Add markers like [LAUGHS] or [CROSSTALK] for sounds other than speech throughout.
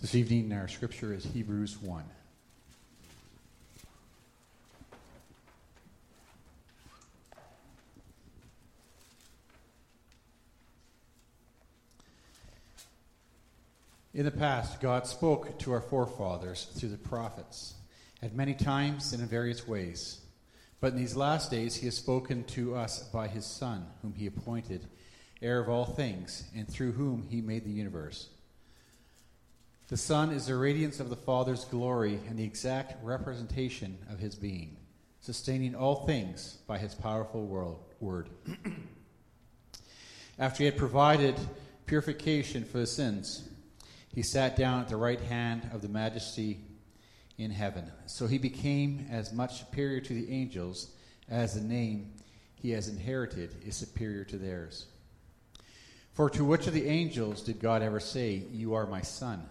This evening, our scripture is Hebrews 1. In the past, God spoke to our forefathers through the prophets at many times and in various ways. But in these last days, He has spoken to us by His Son, whom He appointed heir of all things, and through whom He made the universe. The Son is the radiance of the Father's glory and the exact representation of His being, sustaining all things by His powerful world, word. [CLEARS THROAT] After He had provided purification for the sins, he sat down at the right hand of the majesty in heaven. So he became as much superior to the angels as the name he has inherited is superior to theirs. For to which of the angels did God ever say, You are my son?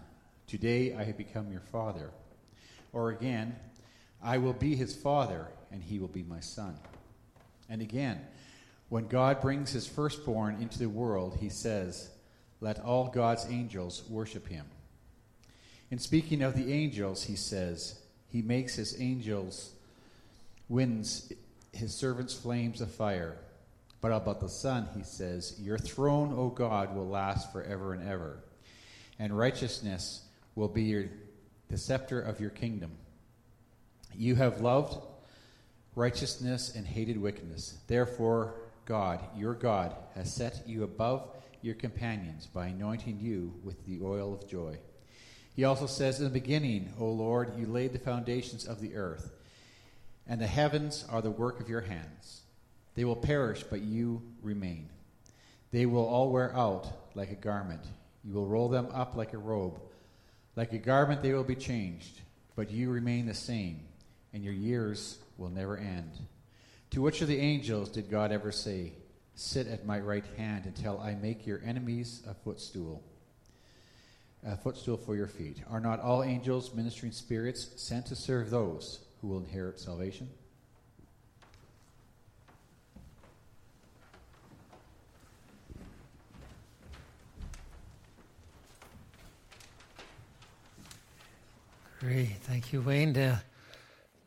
Today I have become your father. Or again, I will be his father, and he will be my son. And again, when God brings his firstborn into the world, he says, let all God's angels worship him. In speaking of the angels, he says, He makes his angels winds, his servants flames of fire. But about the Son, he says, Your throne, O God, will last forever and ever, and righteousness will be your, the scepter of your kingdom. You have loved righteousness and hated wickedness. Therefore, God, your God, has set you above your companions by anointing you with the oil of joy. He also says, In the beginning, O Lord, you laid the foundations of the earth, and the heavens are the work of your hands. They will perish, but you remain. They will all wear out like a garment. You will roll them up like a robe. Like a garment, they will be changed, but you remain the same, and your years will never end. To which of the angels did God ever say, Sit at my right hand until I make your enemies a footstool, a footstool for your feet. Are not all angels, ministering spirits, sent to serve those who will inherit salvation? Great. Thank you, Wayne. The,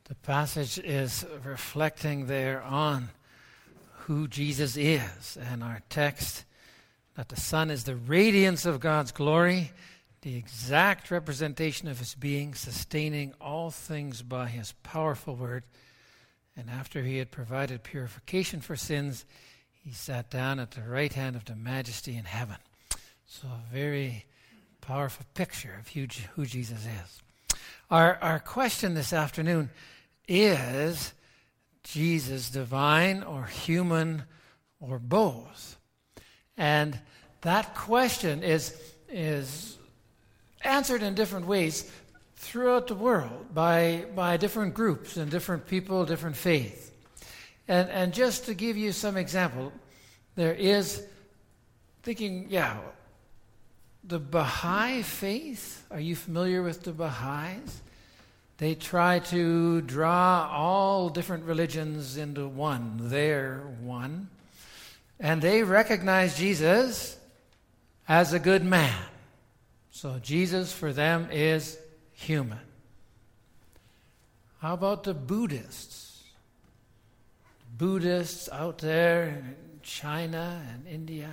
the passage is reflecting there on who Jesus is. And our text that the Son is the radiance of God's glory, the exact representation of his being, sustaining all things by his powerful word. And after he had provided purification for sins, he sat down at the right hand of the majesty in heaven. So, a very powerful picture of who, who Jesus is. Our, our question this afternoon is Jesus divine or human or both? And that question is, is answered in different ways throughout the world by, by different groups and different people, different faith. And, and just to give you some example, there is thinking, yeah, the Baha'i faith. Are you familiar with the Baha'is? They try to draw all different religions into one, their one. And they recognize Jesus as a good man. So Jesus for them is human. How about the Buddhists? Buddhists out there in China and India.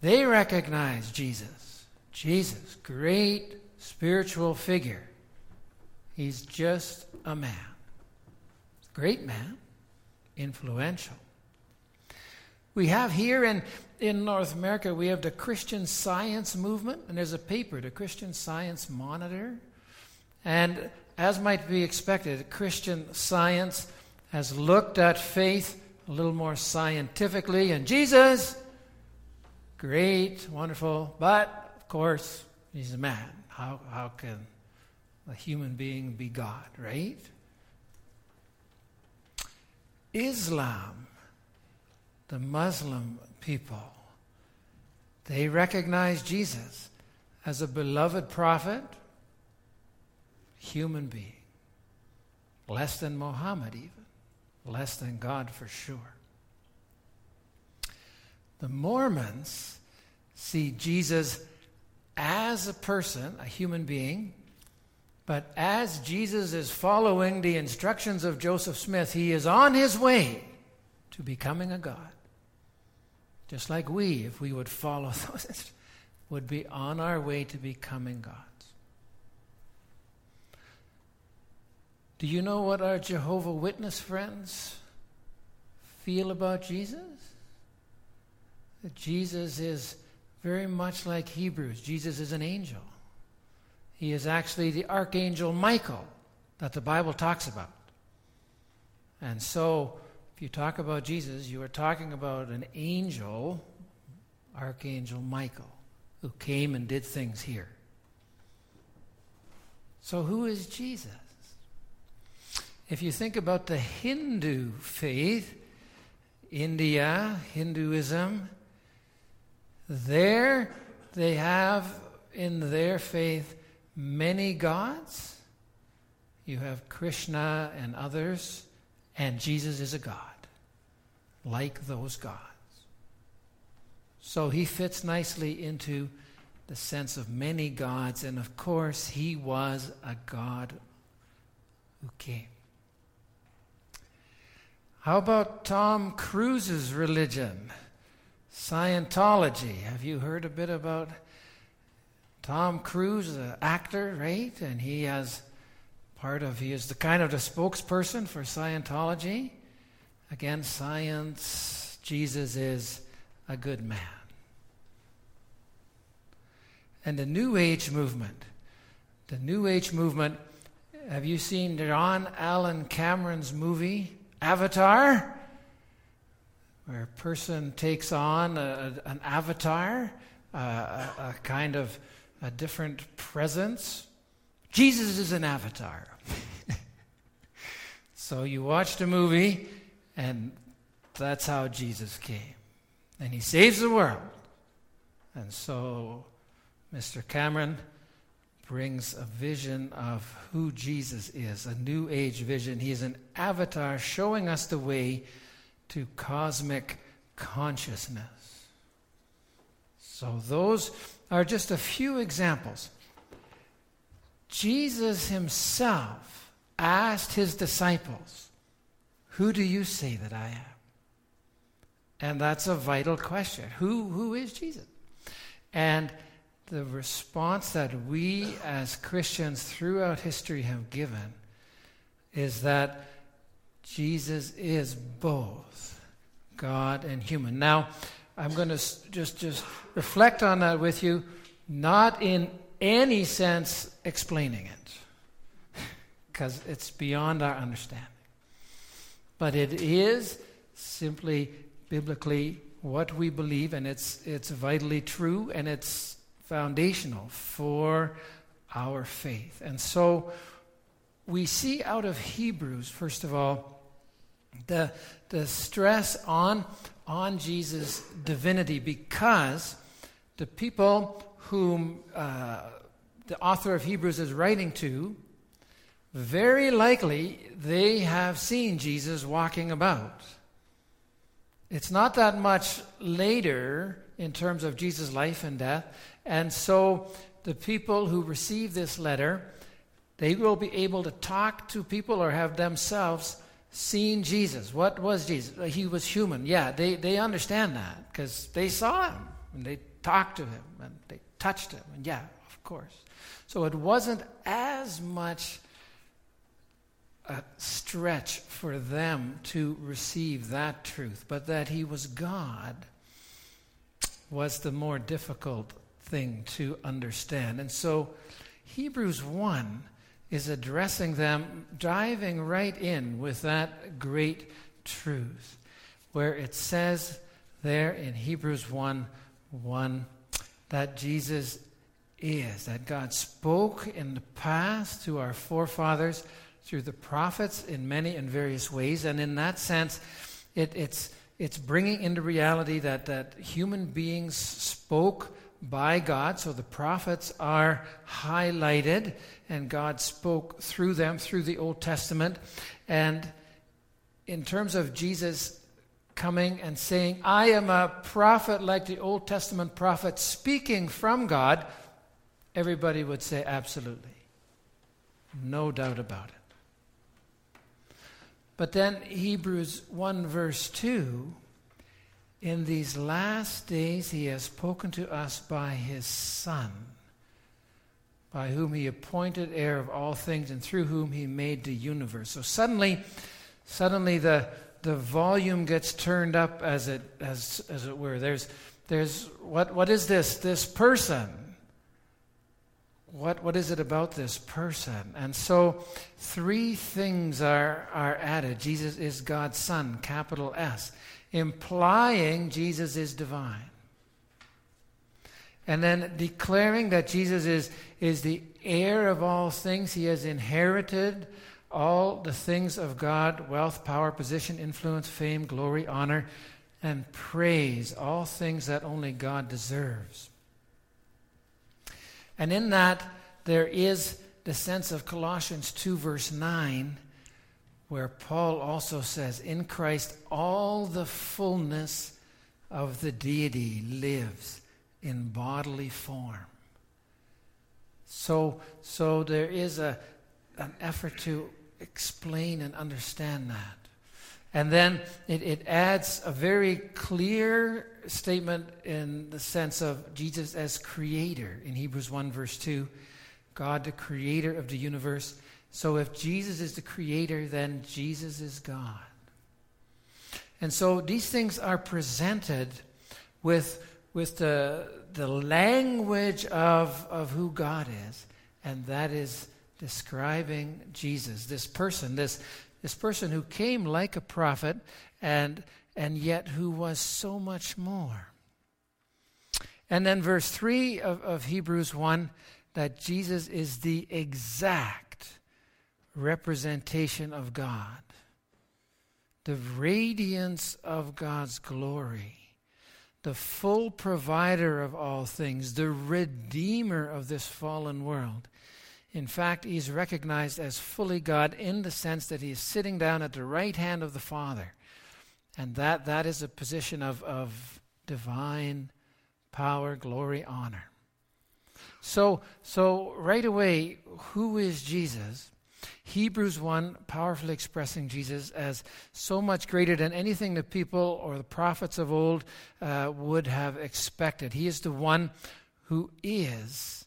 They recognize Jesus. Jesus, great spiritual figure. He's just a man. Great man, influential. We have here in, in North America, we have the Christian Science movement, and there's a paper, the Christian Science Monitor. And as might be expected, Christian Science has looked at faith a little more scientifically, and Jesus, great, wonderful, but of course, he's a man. How, how can a human being be God, right? Islam, the Muslim people, they recognize Jesus as a beloved prophet, human being, less than Muhammad, even, less than God for sure. The Mormons see Jesus as a person, a human being, but as Jesus is following the instructions of Joseph Smith, he is on his way to becoming a God. Just like we, if we would follow [LAUGHS] those, would be on our way to becoming gods. Do you know what our Jehovah Witness friends feel about Jesus? Jesus is very much like Hebrews. Jesus is an angel. He is actually the archangel Michael that the Bible talks about. And so, if you talk about Jesus, you are talking about an angel, Archangel Michael, who came and did things here. So, who is Jesus? If you think about the Hindu faith, India, Hinduism, there they have in their faith many gods. You have Krishna and others, and Jesus is a God, like those gods. So he fits nicely into the sense of many gods, and of course, he was a God who came. How about Tom Cruise's religion? Scientology. Have you heard a bit about Tom Cruise, the actor, right? And he has part of, he is the kind of the spokesperson for Scientology. Again, science, Jesus is a good man. And the New Age movement. The New Age movement, have you seen John Allen Cameron's movie, Avatar? Where a person takes on a, an avatar, uh, a, a, kind of a different presence. Jesus is an avatar. [LAUGHS] so you watch a movie, and that's how Jesus came. And he saves the world. And so Mr. Cameron brings a vision of who Jesus is, a new age vision. He is an avatar showing us the way to cosmic consciousness. So, those are just a few examples. Jesus himself asked his disciples, Who do you say that I am? And that's a vital question. Who, who is Jesus? And the response that we as Christians throughout history have given is that Jesus is both God and human. Now, I'm going to just just reflect on that with you, not in any sense explaining it, [LAUGHS] because it's beyond our understanding. But it is simply biblically what we believe, and it's it's vitally true, and it's foundational for our faith. And so we see out of Hebrews, first of all, the, the stress on, on Jesus' divinity because the people whom uh, the author of Hebrews is writing to, very likely they have seen Jesus walking about. It's not that much later in terms of Jesus' life and death. And so the people who receive this letter, they will be able to talk to people or have themselves seen Jesus. What was Jesus? He was human. Yeah, they, they understand that because they saw him and they talked to him and they touched him. And yeah, of course. So it wasn't as much a stretch for them to receive that truth, but that he was God was the more difficult thing to understand. And so Hebrews 1 is addressing them, diving right in with that great truth, where it says there in Hebrews 1 1 that Jesus is, that God spoke in the past to our forefathers through the prophets in many and various ways. And in that sense, it, it's, it's bringing into reality that, that human beings spoke by God. So the prophets are highlighted, and God spoke through them through the Old Testament. And in terms of Jesus coming and saying, I am a prophet like the Old Testament prophet, speaking from God, Everybody would say absolutely. No doubt about it. But then Hebrews 1, verse 2 in these last days he has spoken to us by his Son, by whom he appointed heir of all things and through whom he made the universe. So suddenly, suddenly the, the volume gets turned up as it, as, as it were. There's, there's what, what is this? This person. What, what is it about this person? And so three things are, are added. Jesus is God's Son, capital S implying Jesus is divine. And then declaring that Jesus is, is the heir of all things. He has inherited all the things of God wealth, power, position, influence, fame, glory, honor, and praise. All things that only God deserves. And in that, there is the sense of Colossians 2, verse 9 where Paul also says, In Christ, all the fullness of the deity lives in bodily form. So, so there is a, an effort to explain and understand that. And then it, it adds a very clear statement in the sense of Jesus as creator in Hebrews 1, verse 2. God, the creator of the universe. So if Jesus is the creator, then Jesus is God. And so these things are presented with, with the, the language of, of who God is, and that is describing Jesus, this person, this, this person who came like a prophet and, and yet who was so much more. And then verse 3 of, of Hebrews 1 that Jesus is the exact representation of God, the radiance of God's glory, the full provider of all things, the redeemer of this fallen world. In fact, he's recognized as fully God in the sense that he is sitting down at the right hand of the Father. And that, that is a position of, of divine power, glory, honor. So, so right away, who is Jesus? Hebrews 1 powerfully expressing Jesus as so much greater than anything the people or the prophets of old uh, would have expected. He is the one who is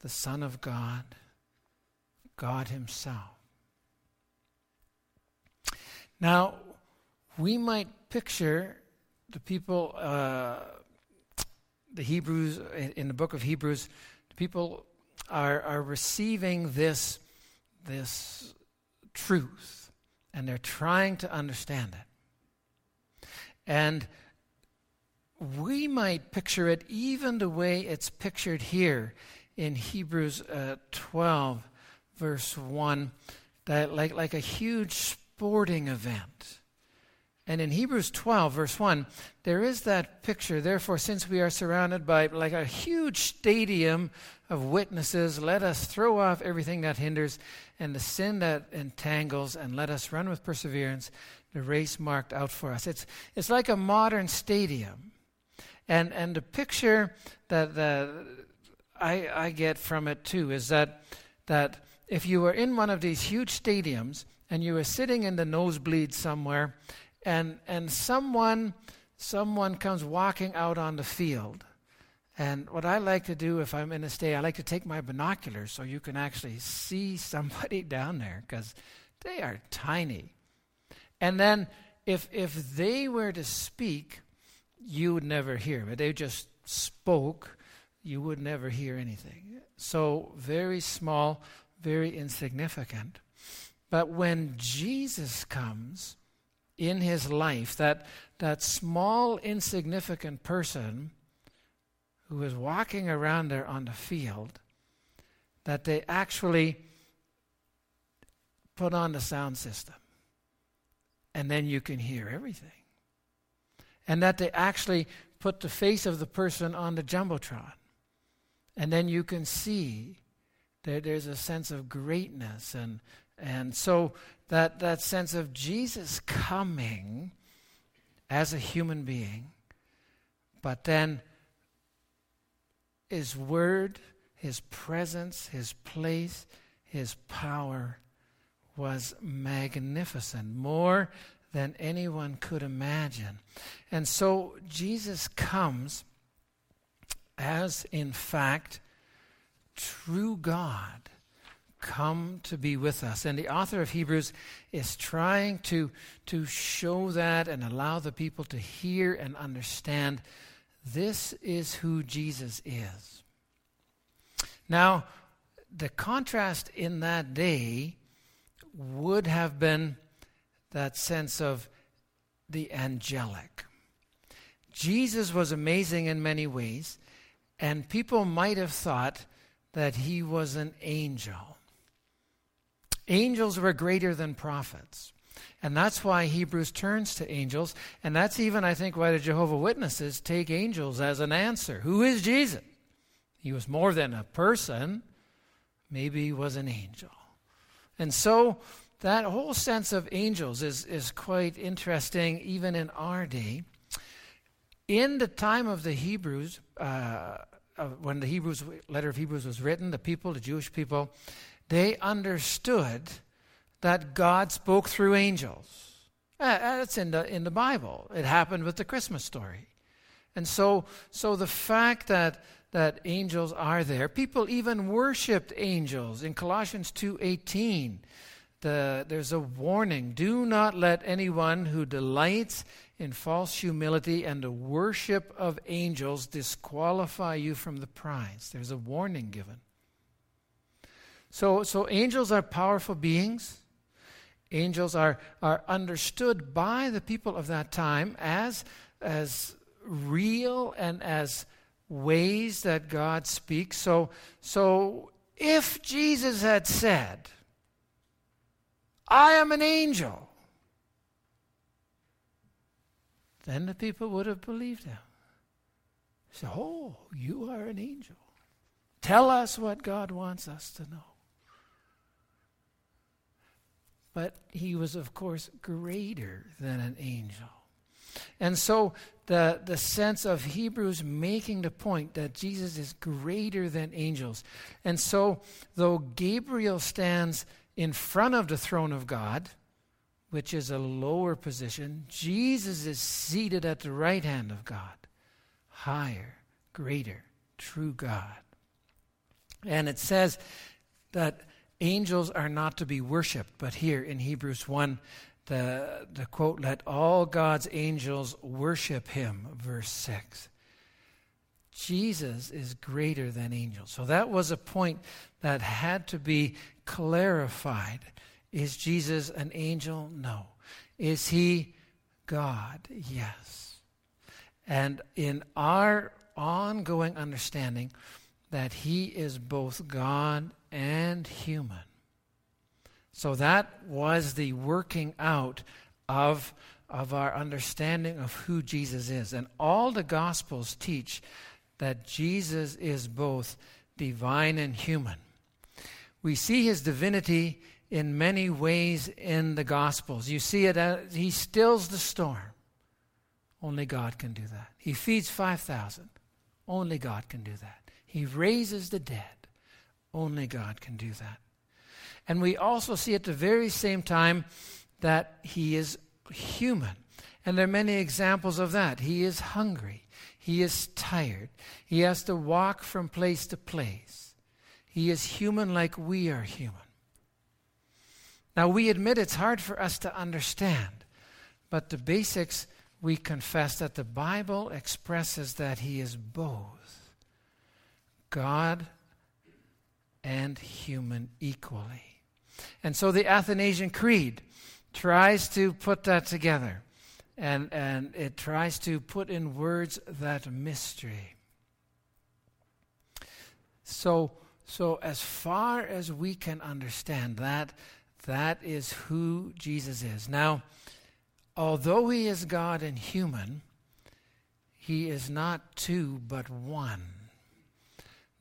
the Son of God, God Himself. Now, we might picture the people, uh, the Hebrews, in the book of Hebrews, the people are, are receiving this, this truth and they're trying to understand it. And we might picture it even the way it's pictured here in Hebrews uh, 12, verse 1, that like, like a huge sporting event. And in Hebrews 12, verse 1, there is that picture. Therefore, since we are surrounded by like a huge stadium of witnesses, let us throw off everything that hinders and the sin that entangles, and let us run with perseverance the race marked out for us. It's, it's like a modern stadium. And, and the picture that, that I, I get from it too is that, that if you were in one of these huge stadiums and you were sitting in the nosebleed somewhere, and, and someone, someone comes walking out on the field, and what I like to do if I'm in a stay, I like to take my binoculars so you can actually see [LAUGHS] somebody down there because they are tiny. And then if if they were to speak, you would never hear. But they just spoke, you would never hear anything. So very small, very insignificant. But when Jesus comes in his life, that that small, insignificant person who was walking around there on the field that they actually put on the sound system. And then you can hear everything. And that they actually put the face of the person on the Jumbotron. And then you can see there's a sense of greatness. And, and so that, that sense of Jesus coming as a human being, but then His word, His presence, His place, His power was magnificent, more than anyone could imagine. And so Jesus comes as, in fact, true God come to be with us. And the author of Hebrews is trying to, to show that and allow the people to hear and understand this is who Jesus is. Now, the contrast in that day would have been that sense of the angelic. Jesus was amazing in many ways, and people might have thought that he was an angel. Angels were greater than prophets. And that's why Hebrews turns to angels. And that's even, I think, why the Jehovah Witnesses take angels as an answer. Who is Jesus? He was more than a person, maybe he was an angel. And so that whole sense of angels is, is quite interesting, even in our day. In the time of the Hebrews, uh, when the Hebrews letter of Hebrews was written, the people, the Jewish people, they understood that God spoke through angels. Uh, that's in the in the Bible. It happened with the Christmas story, and so so the fact that that angels are there, people even worshipped angels in Colossians two eighteen. The, there's a warning: Do not let anyone who delights in false humility and the worship of angels disqualify you from the prize. There's a warning given. So, so angels are powerful beings. Angels are, are understood by the people of that time as, as real and as ways that God speaks. So, so if Jesus had said, I am an angel, then the people would have believed him. So, oh, you are an angel. Tell us what God wants us to know. But he was, of course, greater than an angel. And so the, the sense of Hebrews making the point that Jesus is greater than angels. And so, though Gabriel stands in front of the throne of God, which is a lower position, Jesus is seated at the right hand of God, higher, greater, true God. And it says that angels are not to be worshiped. But here in Hebrews 1, the, the quote, let all God's angels worship him, verse 6. Jesus is greater than angels. So that was a point that had to be clarified. Is Jesus an angel? No. Is he God? Yes. And in our ongoing understanding that he is both God and human. So that was the working out of, of our understanding of who Jesus is. And all the Gospels teach that Jesus is both divine and human. We see his divinity in many ways in the Gospels. You see it, as he stills the storm. Only God can do that. He feeds 5,000. Only God can do that. He raises the dead. Only God can do that. And we also see at the very same time that he is human. And there are many examples of that. He is hungry. He is tired. He has to walk from place to place. He is human like we are human. Now, we admit it's hard for us to understand, but the basics we confess that the Bible expresses that He is both God and human equally. And so the Athanasian Creed tries to put that together. And, and it tries to put in words that mystery. So, so as far as we can understand that, that is who Jesus is. Now, although he is God and human, he is not two but one.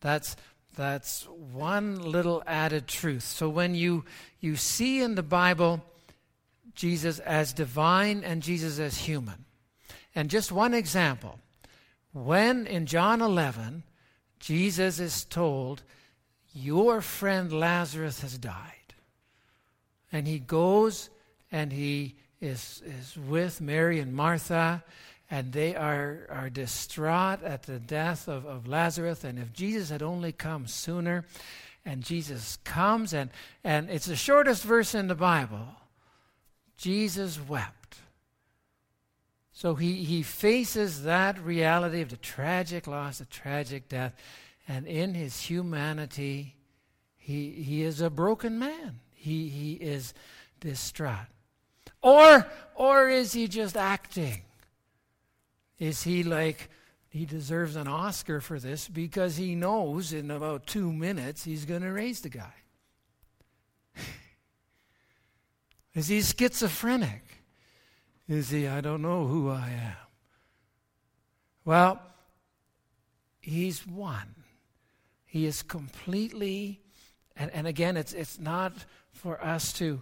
That's that's one little added truth. So when you, you see in the Bible Jesus as divine and Jesus as human, and just one example, when in John 11, Jesus is told, Your friend Lazarus has died. And he goes and he is, is with Mary and Martha, and they are, are distraught at the death of, of Lazarus. And if Jesus had only come sooner, and Jesus comes, and, and it's the shortest verse in the Bible Jesus wept. So he, he faces that reality of the tragic loss, the tragic death, and in his humanity, he, he is a broken man. He, he is distraught. Or, or is he just acting? Is he like, he deserves an Oscar for this because he knows in about two minutes he's going to raise the guy? [LAUGHS] is he schizophrenic? Is he, I don't know who I am? Well, he's one. He is completely, and, and again, it's, it's not for us to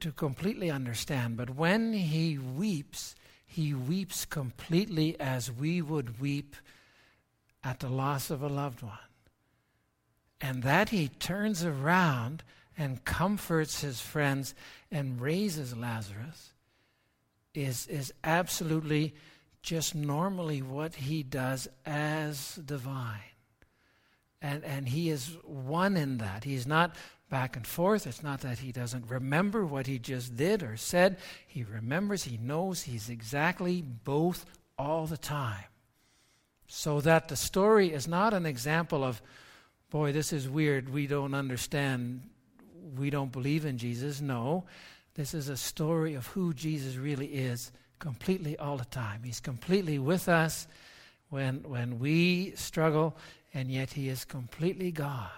to completely understand, but when he weeps, he weeps completely as we would weep at the loss of a loved one. And that he turns around and comforts his friends and raises Lazarus is, is absolutely just normally what he does as divine. And, and he is one in that. He's not back and forth. It's not that he doesn't remember what he just did or said. He remembers, he knows he's exactly both all the time. So that the story is not an example of, boy, this is weird, we don't understand, we don't believe in Jesus. No, this is a story of who Jesus really is completely all the time. He's completely with us when, when we struggle, and yet he is completely God.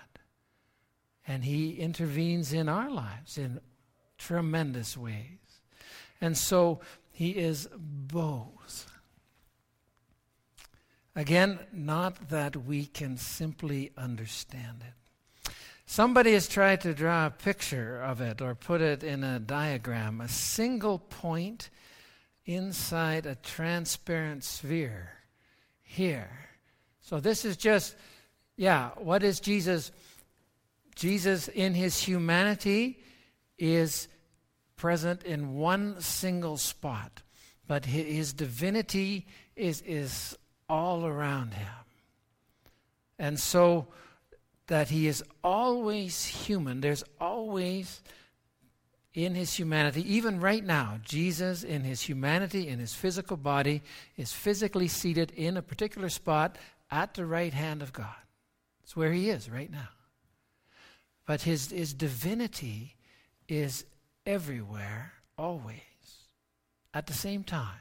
And He intervenes in our lives in tremendous ways. And so He is both. Again, not that we can simply understand it. Somebody has tried to draw a picture of it or put it in a diagram, a single point inside a transparent sphere here. So this is just, yeah, what is Jesus? Jesus, in his humanity, is present in one single spot, but his divinity is, is all around him. And so that he is always human, there's always in his humanity, even right now, Jesus in his humanity, in his physical body, is physically seated in a particular spot at the right hand of God. It's where he is right now. But his, his divinity is everywhere, always, at the same time.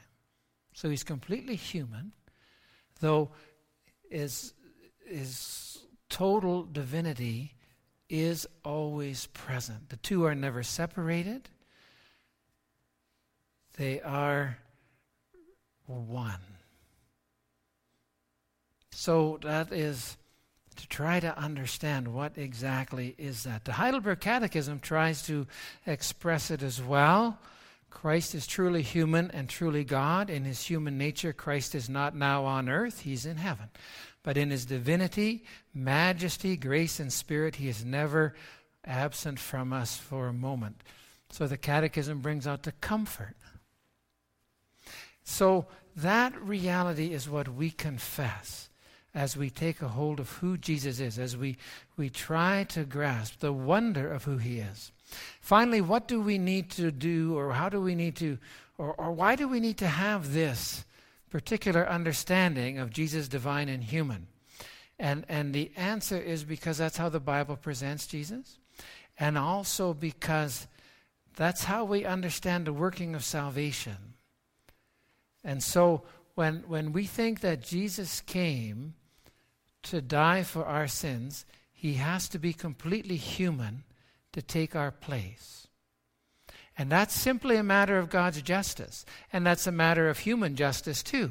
So he's completely human, though his, his total divinity is always present. The two are never separated, they are one. So that is to try to understand what exactly is that. The Heidelberg Catechism tries to express it as well. Christ is truly human and truly God. In his human nature, Christ is not now on earth, he's in heaven. But in his divinity, majesty, grace, and spirit, he is never absent from us for a moment. So the Catechism brings out the comfort. So that reality is what we confess as we take a hold of who Jesus is, as we, we try to grasp the wonder of who he is. Finally, what do we need to do, or how do we need to, or, or why do we need to have this particular understanding of Jesus divine and human? And, and the answer is because that's how the Bible presents Jesus, and also because that's how we understand the working of salvation. And so when, when we think that Jesus came to die for our sins, he has to be completely human to take our place. And that's simply a matter of God's justice. And that's a matter of human justice, too.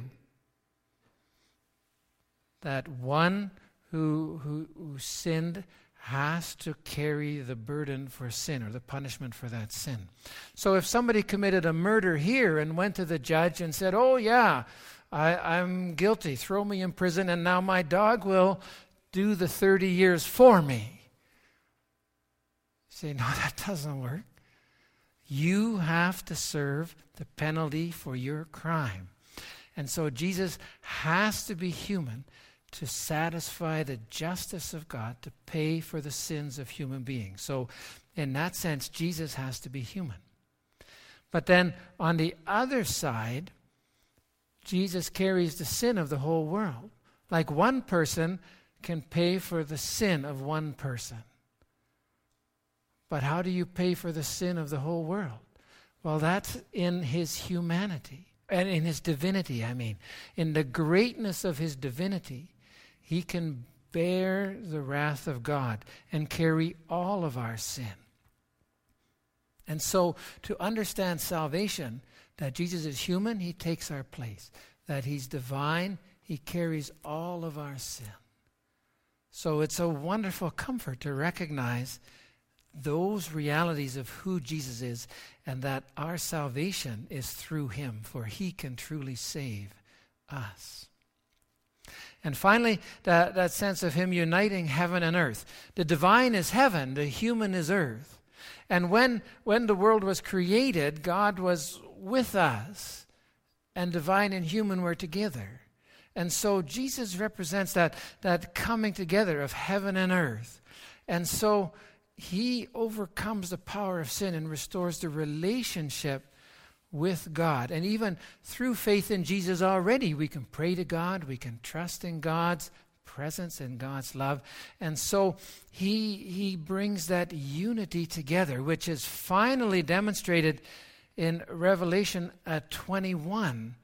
That one who, who, who sinned has to carry the burden for sin or the punishment for that sin. So if somebody committed a murder here and went to the judge and said, Oh, yeah, I, I'm guilty. Throw me in prison, and now my dog will do the 30 years for me. say, no, [LAUGHS] that doesn't work. You have to serve the penalty for your crime. And so Jesus has to be human to satisfy the justice of God, to pay for the sins of human beings. So, in that sense, Jesus has to be human. But then on the other side, Jesus carries the sin of the whole world. Like one person can pay for the sin of one person. But how do you pay for the sin of the whole world? Well, that's in his humanity, and in his divinity, I mean. In the greatness of his divinity, he can bear the wrath of God and carry all of our sin. And so, to understand salvation, that Jesus is human, he takes our place. That he's divine, he carries all of our sin. So, it's a wonderful comfort to recognize those realities of who Jesus is and that our salvation is through him, for he can truly save us. And finally, that, that sense of him uniting heaven and earth. The divine is heaven, the human is earth. And when, when the world was created, God was with us, and divine and human were together. And so Jesus represents that, that coming together of heaven and earth. And so he overcomes the power of sin and restores the relationship with God. And even through faith in Jesus already, we can pray to God, we can trust in God's presence and God's love. And so he, he brings that unity together, which is finally demonstrated in Revelation uh, 21.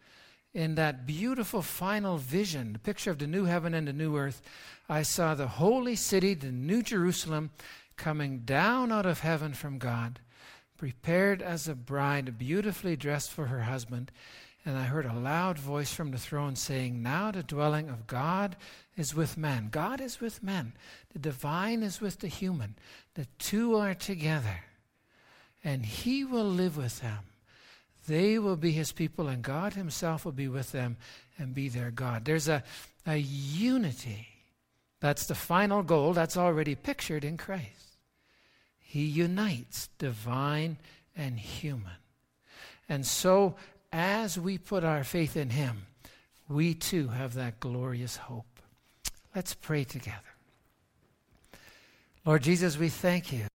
In that beautiful final vision, the picture of the new heaven and the new earth, I saw the holy city, the new Jerusalem, coming down out of heaven from God, prepared as a bride, beautifully dressed for her husband. And I heard a loud voice from the throne saying, Now the dwelling of God is with men. God is with men. The divine is with the human. The two are together. And he will live with them. They will be his people, and God himself will be with them and be their God. There's a, a unity. That's the final goal that's already pictured in Christ. He unites divine and human. And so, as we put our faith in Him, we too have that glorious hope. Let's pray together. Lord Jesus, we thank you.